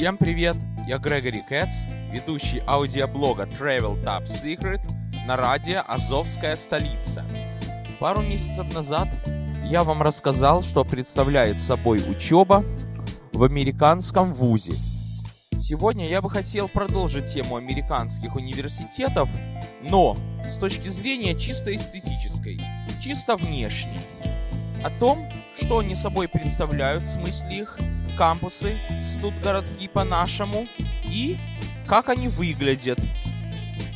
Всем привет! Я Грегори Кэтс, ведущий аудиоблога Travel Top Secret на радио «Азовская столица». Пару месяцев назад я вам рассказал, что представляет собой учеба в американском вузе. Сегодня я бы хотел продолжить тему американских университетов, но с точки зрения чисто эстетической, чисто внешней. О том, что они собой представляют, в смысле их кампусы, студгородки по-нашему, и как они выглядят.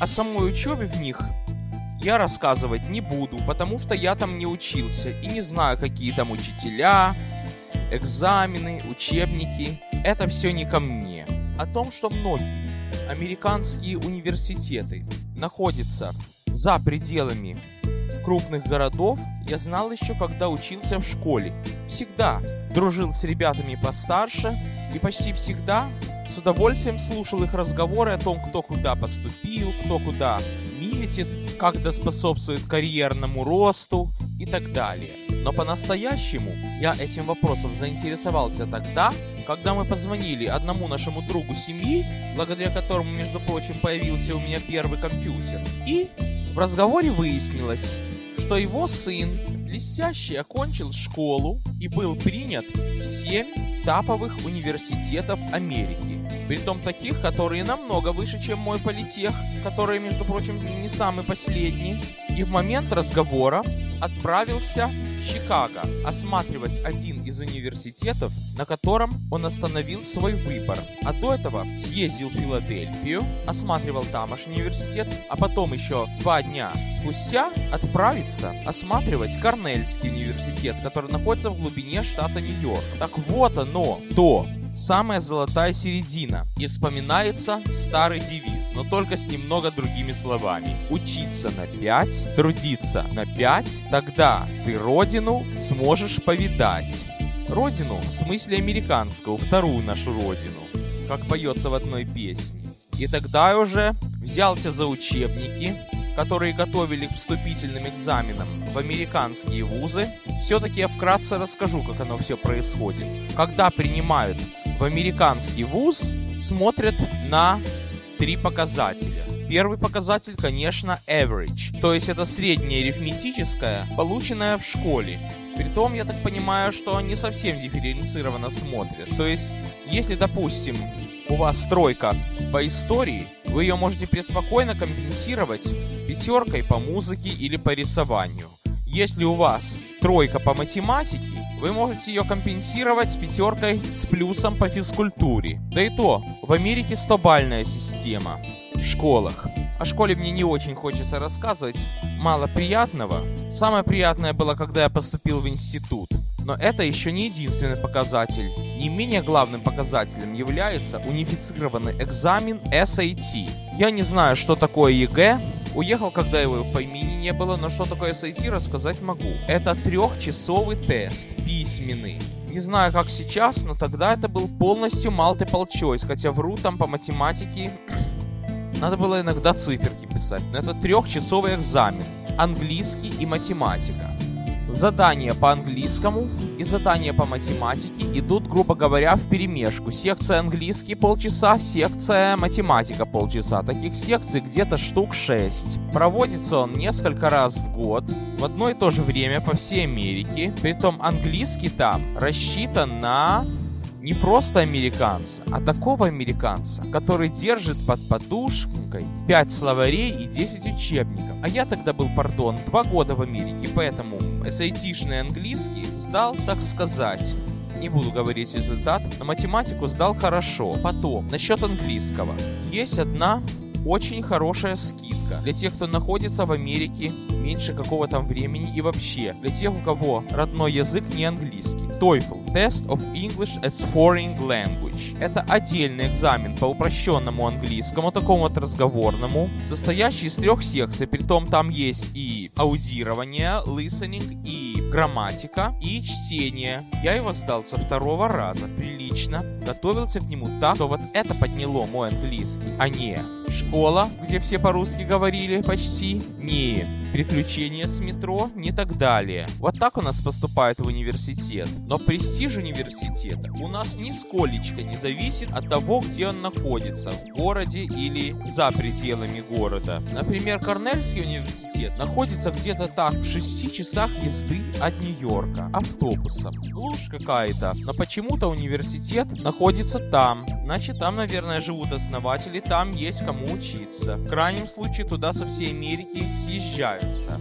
О самой учебе в них я рассказывать не буду, потому что я там не учился и не знаю, какие там учителя, экзамены, учебники. Это все не ко мне. О том, что многие американские университеты находятся за пределами крупных городов, я знал еще, когда учился в школе. Всегда дружил с ребятами постарше и почти всегда с удовольствием слушал их разговоры о том, кто куда поступил, кто куда метит, как да способствует карьерному росту и так далее. Но по-настоящему я этим вопросом заинтересовался тогда, когда мы позвонили одному нашему другу семьи, благодаря которому, между прочим, появился у меня первый компьютер. И в разговоре выяснилось, что его сын блестяще окончил школу и был принят в семь таповых университетов Америки. Притом таких, которые намного выше, чем мой политех, который, между прочим, не самый последний. И в момент разговора отправился в Чикаго осматривать один из университетов, на котором он остановил свой выбор. А до этого съездил в Филадельфию, осматривал тамошний университет, а потом еще два дня спустя отправиться осматривать Корнельский университет, который находится в глубине штата Нью-Йорк. Так вот оно, то самая золотая середина. И вспоминается старый девиз но только с немного другими словами. Учиться на 5, трудиться на 5, тогда ты родину сможешь повидать. Родину в смысле американскую, вторую нашу родину, как поется в одной песне. И тогда уже взялся за учебники, которые готовили к вступительным экзаменам в американские вузы. Все-таки я вкратце расскажу, как оно все происходит. Когда принимают в американский вуз, смотрят на три показателя. Первый показатель, конечно, average, то есть это среднее арифметическое, полученное в школе. Притом, я так понимаю, что не совсем дифференцированно смотрят. То есть, если, допустим, у вас тройка по истории, вы ее можете преспокойно компенсировать пятеркой по музыке или по рисованию. Если у вас тройка по математике, вы можете ее компенсировать пятеркой с плюсом по физкультуре. Да и то, в Америке 100-бальная система в школах. О школе мне не очень хочется рассказывать, мало приятного. Самое приятное было, когда я поступил в институт. Но это еще не единственный показатель. Не менее главным показателем является унифицированный экзамен SAT. Я не знаю, что такое ЕГЭ, уехал, когда его в имени не было, но что такое SAT рассказать могу. Это трехчасовый тест, письменный. Не знаю, как сейчас, но тогда это был полностью multiple choice, хотя вру там по математике. Надо было иногда циферки писать, но это трехчасовый экзамен. Английский и математика задания по английскому и задания по математике идут, грубо говоря, в перемешку. Секция английский полчаса, секция математика полчаса. Таких секций где-то штук 6. Проводится он несколько раз в год, в одно и то же время по всей Америке. Притом английский там рассчитан на не просто американца, а такого американца, который держит под подушкой 5 словарей и 10 учебников. А я тогда был, пардон, 2 года в Америке, поэтому SAT-шный английский сдал, так сказать, не буду говорить результат, на математику сдал хорошо. Потом, насчет английского. Есть одна очень хорошая скидка для тех, кто находится в Америке меньше какого-то времени и вообще для тех, у кого родной язык не английский. TOEFL – Test of English as Foreign Language. Это отдельный экзамен по упрощенному английскому, такому вот разговорному, состоящий из трех секций, притом там есть и аудирование, listening, и грамматика, и чтение. Я его сдал со второго раза, прилично, готовился к нему так, что вот это подняло мой английский, а не школа, где все по-русски говорили почти, не приключения с метро, не так далее. Вот так у нас поступают в университет. Но престиж университета у нас нисколечко не зависит от того, где он находится, в городе или за пределами города. Например, Корнельский университет находится где-то так в 6 часах езды от Нью-Йорка автобусом. Глушь какая-то, но почему-то университет находится там. Значит, там, наверное, живут основатели, там есть кому учиться. В крайнем случае, туда со всей Америки съезжаются.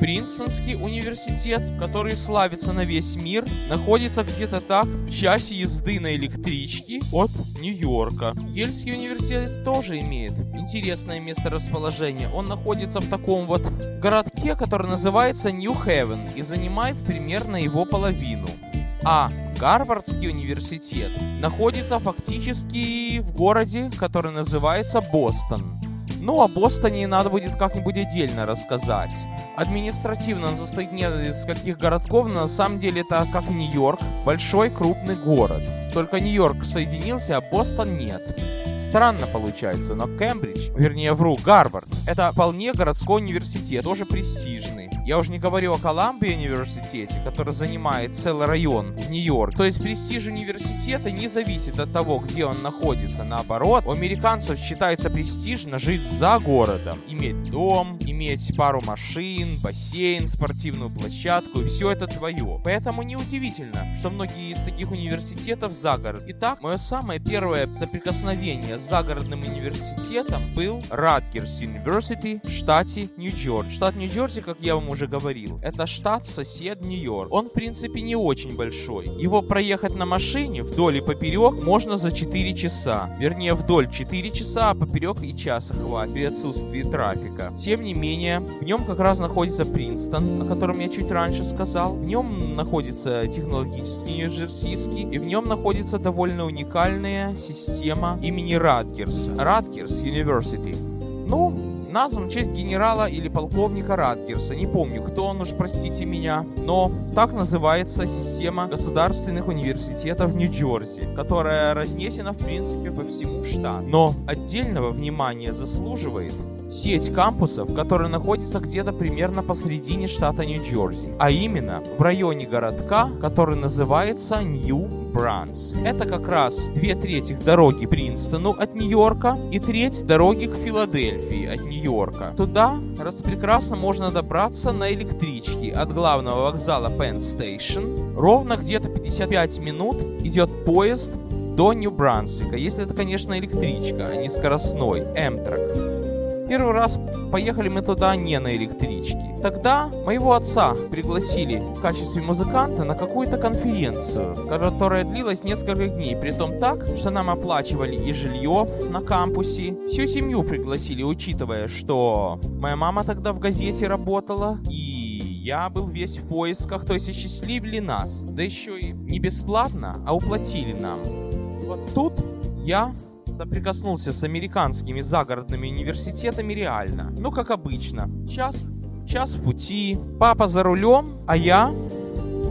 Принстонский университет, который славится на весь мир, находится где-то так в часе езды на электричке от Нью-Йорка. Ельский университет тоже имеет интересное место расположения. Он находится в таком вот городке, который называется Нью-Хевен и занимает примерно его половину. А Гарвардский университет находится фактически в городе, который называется Бостон. Ну, о Бостоне надо будет как-нибудь отдельно рассказать. Административно он состоит не из каких городков, но на самом деле это как Нью-Йорк, большой крупный город. Только Нью-Йорк соединился, а Бостон нет. Странно получается, но Кембридж, вернее вру, Гарвард, это вполне городской университет, тоже престижный. Я уже не говорю о Колумбии университете, который занимает целый район Нью-Йорк. То есть престиж университета не зависит от того, где он находится. Наоборот, у американцев считается престижно жить за городом. Иметь дом, иметь пару машин, бассейн, спортивную площадку, и все это твое. Поэтому неудивительно, что многие из таких университетов за город. Итак, мое самое первое соприкосновение с загородным университетом был Радгерс University в штате Нью-Джерси. Штат Нью-Джерси, как я вам уже говорил, это штат-сосед Нью-Йорк. Он, в принципе, не очень большой. Его проехать на машине вдоль и поперек можно за 4 часа. Вернее, вдоль 4 часа, а поперек и часа хватит при отсутствии трафика. Тем не менее, в нем как раз находится Принстон, о котором я чуть раньше сказал. В нем находится технологический Нью-Джерсийский, и в нем находится довольно уникальная система имени Радгерс. Радгерс University. Ну, назван в честь генерала или полковника Радгерса. Не помню, кто он уж, простите меня. Но так называется система государственных университетов Нью-Джерси, которая разнесена, в принципе, по всему штату. Но отдельного внимания заслуживает сеть кампусов, которая находится где-то примерно посередине штата Нью-Джерси, а именно в районе городка, который называется Нью-Бранс. Это как раз две трети дороги Принстону от Нью-Йорка и треть дороги к Филадельфии от Нью-Йорка. Туда распрекрасно можно добраться на электричке от главного вокзала Penn Station. Ровно где-то 55 минут идет поезд до Нью-Брансвика, если это, конечно, электричка, а не скоростной, Amtrak. Первый раз поехали мы туда не на электричке. Тогда моего отца пригласили в качестве музыканта на какую-то конференцию, которая длилась несколько дней, при том так, что нам оплачивали и жилье на кампусе. Всю семью пригласили, учитывая, что моя мама тогда в газете работала, и я был весь в поисках, то есть осчастливили нас. Да еще и не бесплатно, а уплатили нам. Вот тут я соприкоснулся с американскими загородными университетами реально. Ну, как обычно. Час, час в пути, папа за рулем, а я,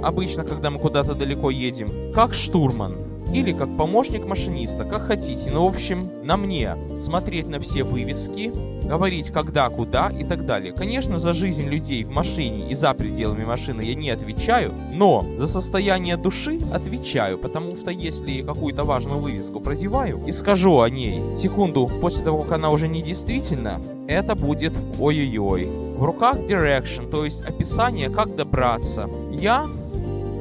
обычно, когда мы куда-то далеко едем, как штурман. Или как помощник машиниста, как хотите. Но, ну, в общем, на мне смотреть на все вывески, говорить когда, куда и так далее. Конечно, за жизнь людей в машине и за пределами машины я не отвечаю, но за состояние души отвечаю, потому что если какую-то важную вывеску прозеваю и скажу о ней секунду после того, как она уже не действительно, это будет ой-ой-ой. В руках direction, то есть описание, как добраться. Я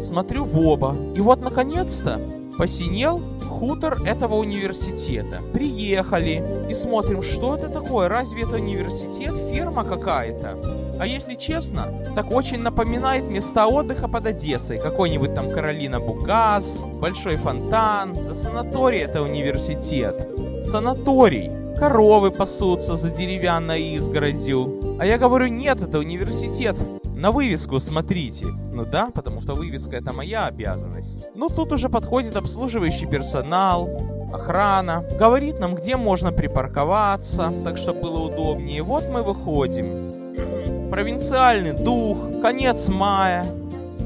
смотрю в оба. И вот, наконец-то, посинел хутор этого университета. Приехали и смотрим, что это такое, разве это университет, фирма какая-то? А если честно, так очень напоминает места отдыха под Одессой. Какой-нибудь там Каролина Бугас, Большой фонтан. Да санаторий это университет. Санаторий. Коровы пасутся за деревянной изгородью. А я говорю, нет, это университет. На вывеску смотрите. Ну да, потому что вывеска это моя обязанность. Ну тут уже подходит обслуживающий персонал, охрана, говорит нам, где можно припарковаться, так чтобы было удобнее. Вот мы выходим. Провинциальный дух, конец мая,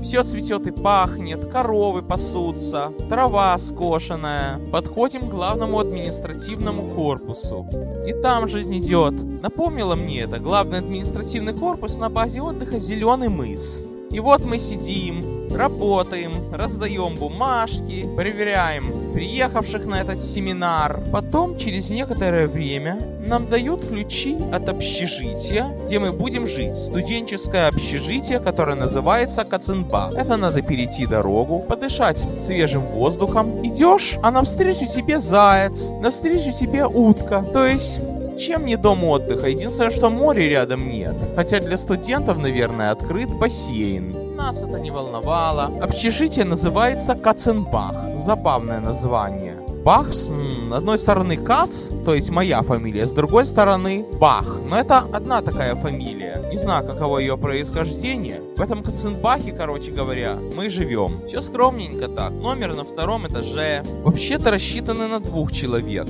все цветет и пахнет, коровы пасутся, трава скошенная. Подходим к главному административному корпусу. И там жизнь идет. Напомнила мне это главный административный корпус на базе отдыха «Зеленый мыс». И вот мы сидим, работаем, раздаем бумажки, проверяем приехавших на этот семинар. Потом, через некоторое время, нам дают ключи от общежития, где мы будем жить. Студенческое общежитие, которое называется Кацинба. Это надо перейти дорогу, подышать свежим воздухом. Идешь, а навстречу тебе заяц, навстречу тебе утка. То есть чем не дом отдыха? Единственное, что море рядом нет. Хотя для студентов, наверное, открыт бассейн. Нас это не волновало. Общежитие называется Каценбах. Забавное название. Бах, с одной стороны Кац, то есть моя фамилия, с другой стороны Бах. Но это одна такая фамилия. Не знаю, каково ее происхождение. В этом Каценбахе, короче говоря, мы живем. Все скромненько так. Номер на втором этаже. Вообще-то рассчитаны на двух человек.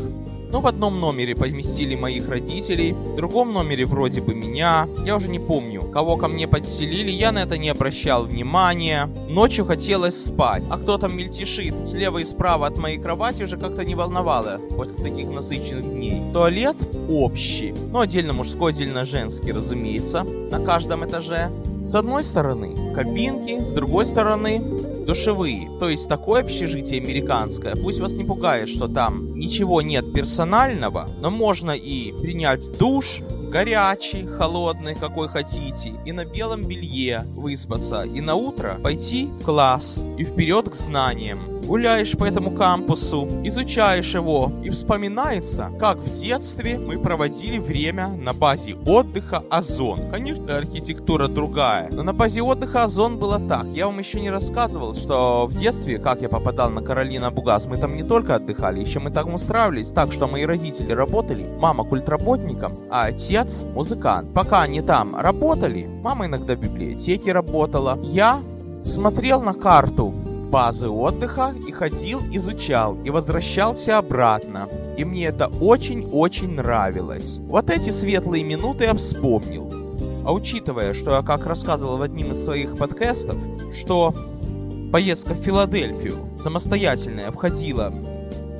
Но в одном номере поместили моих родителей, в другом номере вроде бы меня. Я уже не помню, кого ко мне подселили, я на это не обращал внимания. Ночью хотелось спать, а кто там мельтешит слева и справа от моей кровати уже как-то не волновало после таких насыщенных дней. Туалет общий, но отдельно мужской, отдельно женский, разумеется, на каждом этаже. С одной стороны кабинки, с другой стороны душевые. То есть такое общежитие американское, пусть вас не пугает, что там ничего нет персонального, но можно и принять душ, горячий, холодный, какой хотите, и на белом белье выспаться, и на утро пойти в класс и вперед к знаниям. Гуляешь по этому кампусу, изучаешь его, и вспоминается, как в детстве мы проводили время на базе отдыха Озон. Конечно, архитектура другая, но на базе отдыха Озон было так. Я вам еще не рассказывал, что в детстве, как я попадал на Каролина Бугас, мы там не только отдыхали, еще мы так устраивались, так что мои родители работали, мама культработником, а отец музыкант. Пока они там работали, мама иногда в библиотеке работала, я смотрел на карту базы отдыха и ходил, изучал и возвращался обратно. И мне это очень-очень нравилось. Вот эти светлые минуты я вспомнил. А учитывая, что я как рассказывал в одним из своих подкастов, что поездка в Филадельфию самостоятельная входила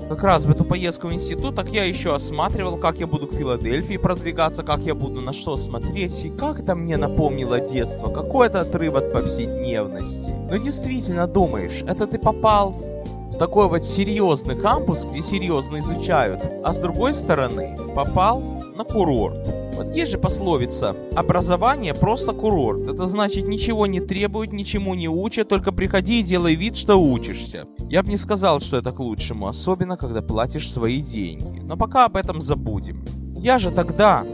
как раз эту поездку в институт, так я еще осматривал, как я буду к Филадельфии продвигаться, как я буду на что смотреть, и как это мне напомнило детство, какой-то отрыв от повседневности. Но действительно думаешь, это ты попал в такой вот серьезный кампус, где серьезно изучают, а с другой стороны попал на курорт. Вот есть же пословица «Образование просто курорт». Это значит ничего не требует, ничему не учат, только приходи и делай вид, что учишься. Я бы не сказал, что это к лучшему, особенно когда платишь свои деньги. Но пока об этом забудем. Я же тогда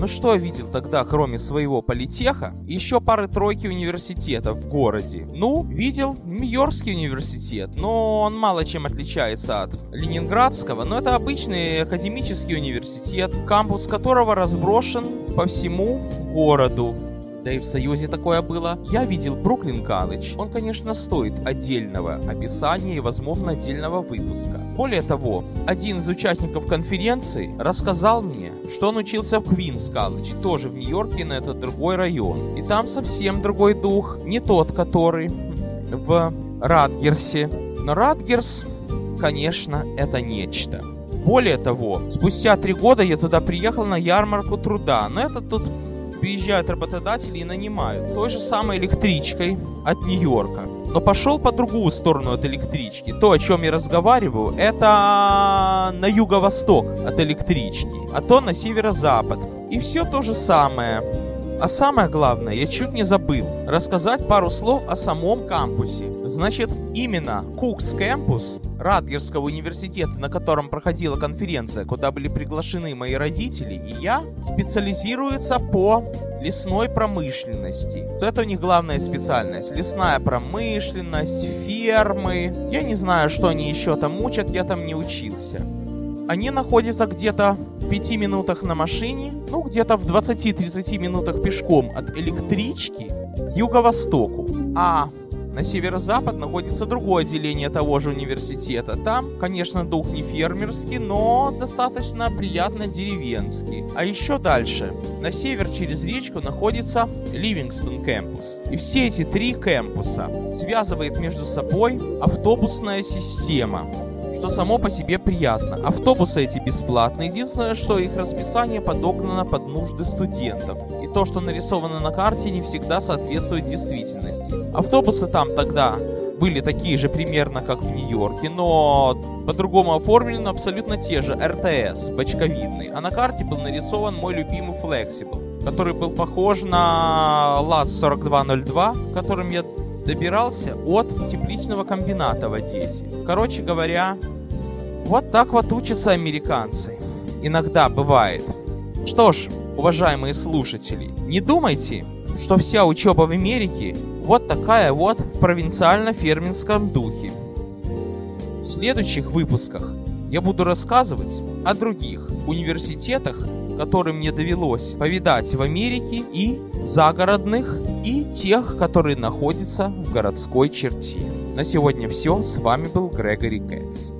ну что я видел тогда, кроме своего политеха, еще пары-тройки университетов в городе? Ну, видел Нью-Йоркский университет, но он мало чем отличается от Ленинградского, но это обычный академический университет, кампус которого разброшен по всему городу. Да и в Союзе такое было. Я видел Бруклин Колледж. Он, конечно, стоит отдельного описания и, возможно, отдельного выпуска. Более того, один из участников конференции рассказал мне, что он учился в Квинс Колледж, тоже в Нью-Йорке, но это другой район. И там совсем другой дух, не тот, который в Радгерсе. Но Радгерс, конечно, это нечто. Более того, спустя три года я туда приехал на ярмарку труда, но это тут приезжают работодатели и нанимают той же самой электричкой от Нью-Йорка. Но пошел по другую сторону от электрички. То, о чем я разговариваю, это на юго-восток от электрички, а то на северо-запад. И все то же самое. А самое главное, я чуть не забыл рассказать пару слов о самом кампусе. Значит, именно Кукс Кампус Радгерского университета, на котором проходила конференция, куда были приглашены мои родители и я, специализируется по лесной промышленности. То это у них главная специальность. Лесная промышленность, фермы. Я не знаю, что они еще там учат, я там не учился. Они находятся где-то в 5 минутах на машине, ну где-то в 20-30 минутах пешком от электрички к юго-востоку. А на северо-запад находится другое отделение того же университета. Там, конечно, дух не фермерский, но достаточно приятно деревенский. А еще дальше, на север через речку находится Ливингстон кампус. И все эти три кампуса связывает между собой автобусная система что само по себе приятно. Автобусы эти бесплатные, единственное, что их расписание подогнано под нужды студентов. И то, что нарисовано на карте, не всегда соответствует действительности. Автобусы там тогда были такие же примерно, как в Нью-Йорке, но по-другому оформлены абсолютно те же РТС, бочковидный. А на карте был нарисован мой любимый Flexible, который был похож на ЛАЗ-4202, которым я добирался от тепличного комбината в Одессе. Короче говоря, вот так вот учатся американцы. Иногда бывает. Что ж, уважаемые слушатели, не думайте, что вся учеба в Америке вот такая вот в провинциально-фермерском духе. В следующих выпусках я буду рассказывать о других университетах, которые мне довелось повидать в Америке, и загородных, и тех, которые находятся в городской черте. На сегодня все. С вами был Грегори Кэтс.